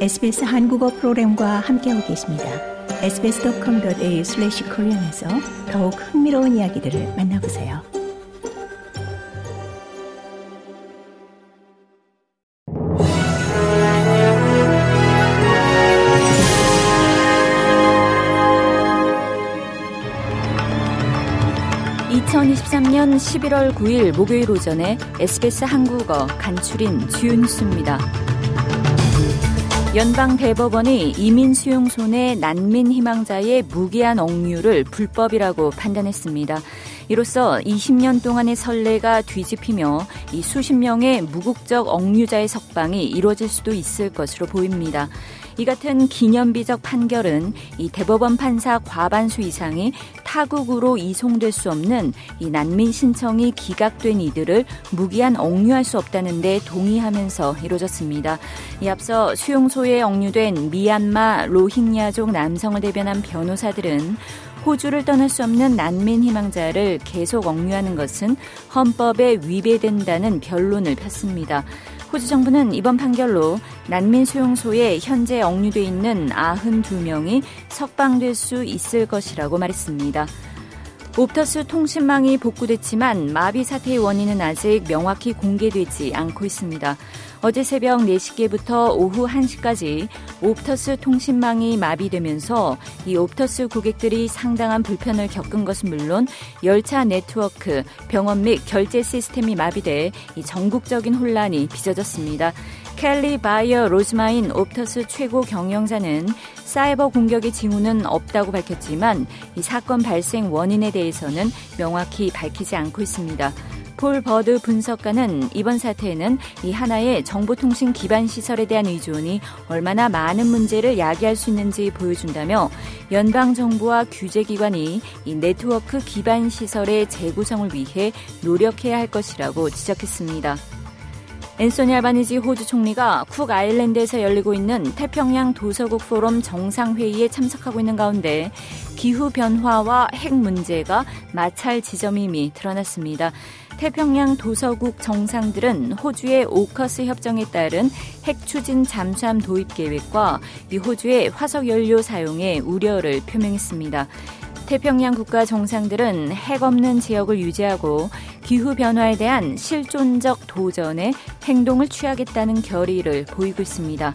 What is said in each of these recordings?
SBS 한국어 프로그램과 함께하고 계십니다. sbs.com.au/korean에서 더욱 흥미로운 이야기들을 만나보세요. (2023년 11월 9일) 목요일 오전에 SBS 한국어 간추린 주요 뉴스입니다. 연방 대법원이 이민 수용소 내 난민 희망자의 무기한 억류를 불법이라고 판단했습니다. 이로써 20년 동안의 선례가 뒤집히며 이 수십 명의 무국적 억류자의 석방이 이루어질 수도 있을 것으로 보입니다. 이 같은 기념비적 판결은 이 대법원 판사 과반수 이상이 타국으로 이송될 수 없는 이 난민 신청이 기각된 이들을 무기한 억류할 수 없다는 데 동의하면서 이루어졌습니다. 이 앞서 수용소에 억류된 미얀마 로힝야족 남성을 대변한 변호사들은 호주를 떠날 수 없는 난민 희망자를 계속 억류하는 것은 헌법에 위배된다는 변론을 폈습니다. 호주 정부는 이번 판결로 난민 수용소에 현재 억류돼 있는 92명이 석방될 수 있을 것이라고 말했습니다. 옵터스 통신망이 복구됐지만 마비 사태의 원인은 아직 명확히 공개되지 않고 있습니다. 어제 새벽 4시께부터 오후 1시까지 옵터스 통신망이 마비되면서 이 옵터스 고객들이 상당한 불편을 겪은 것은 물론 열차 네트워크, 병원 및 결제 시스템이 마비돼 이 전국적인 혼란이 빚어졌습니다. 켈리 바이어 로즈마린 옵터스 최고 경영자는 사이버 공격의 징후는 없다고 밝혔지만 이 사건 발생 원인에 대해서는 명확히 밝히지 않고 있습니다. 폴 버드 분석가는 이번 사태에는 이 하나의 정보통신 기반 시설에 대한 의존이 얼마나 많은 문제를 야기할 수 있는지 보여준다며 연방 정부와 규제 기관이 이 네트워크 기반 시설의 재구성을 위해 노력해야 할 것이라고 지적했습니다. 앤소니 알바니지 호주 총리가 쿡 아일랜드에서 열리고 있는 태평양 도서국 포럼 정상회의에 참석하고 있는 가운데 기후 변화와 핵 문제가 마찰 지점임이 드러났습니다. 태평양 도서국 정상들은 호주의 오커스 협정에 따른 핵 추진 잠수함 도입 계획과 이 호주의 화석 연료 사용에 우려를 표명했습니다. 태평양 국가 정상들은 핵 없는 지역을 유지하고 기후 변화에 대한 실존적 도전에 행동을 취하겠다는 결의를 보이고 있습니다.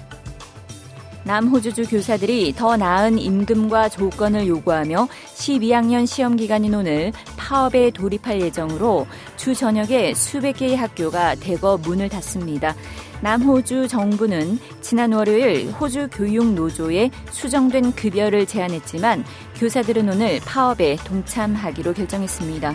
남호주주 교사들이 더 나은 임금과 조건을 요구하며 12학년 시험 기간인 오늘 파업에 돌입할 예정으로 주 저녁에 수백 개의 학교가 대거 문을 닫습니다. 남호주 정부는 지난 월요일 호주 교육 노조에 수정된 급여를 제안했지만 교사들은 오늘 파업에 동참하기로 결정했습니다.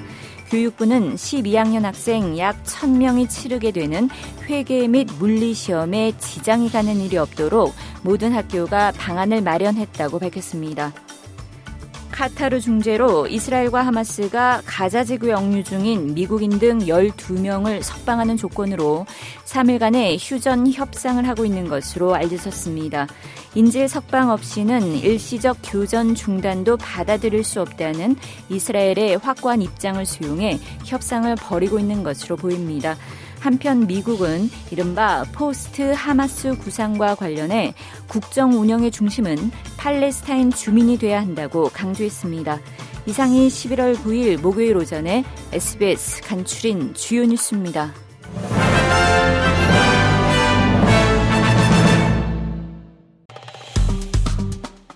교육부는 12학년 학생 약 1000명이 치르게 되는 회계 및 물리 시험에 지장이 가는 일이 없도록 모든 학교가 방안을 마련했다고 밝혔습니다. 카타르 중재로 이스라엘과 하마스가 가자 지구에 억류 중인 미국인 등 12명을 석방하는 조건으로 3일간의 휴전 협상을 하고 있는 것으로 알려졌습니다. 인질 석방 없이는 일시적 교전 중단도 받아들일 수 없다는 이스라엘의 확고한 입장을 수용해 협상을 벌이고 있는 것으로 보입니다. 한편 미국은 이른바 포스트 하마스 구상과 관련해 국정 운영의 중심은 팔레스타인 주민이 돼야 한다고 강조했습니다. 이상이 11월 9일 목요일 오전에 SBS 간추린 주요 뉴스입니다.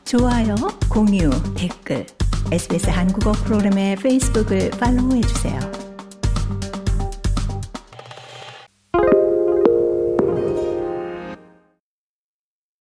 좋아요, 공유, 댓글, SBS 한국어 프로그램의 페이스북을 팔로우해주세요.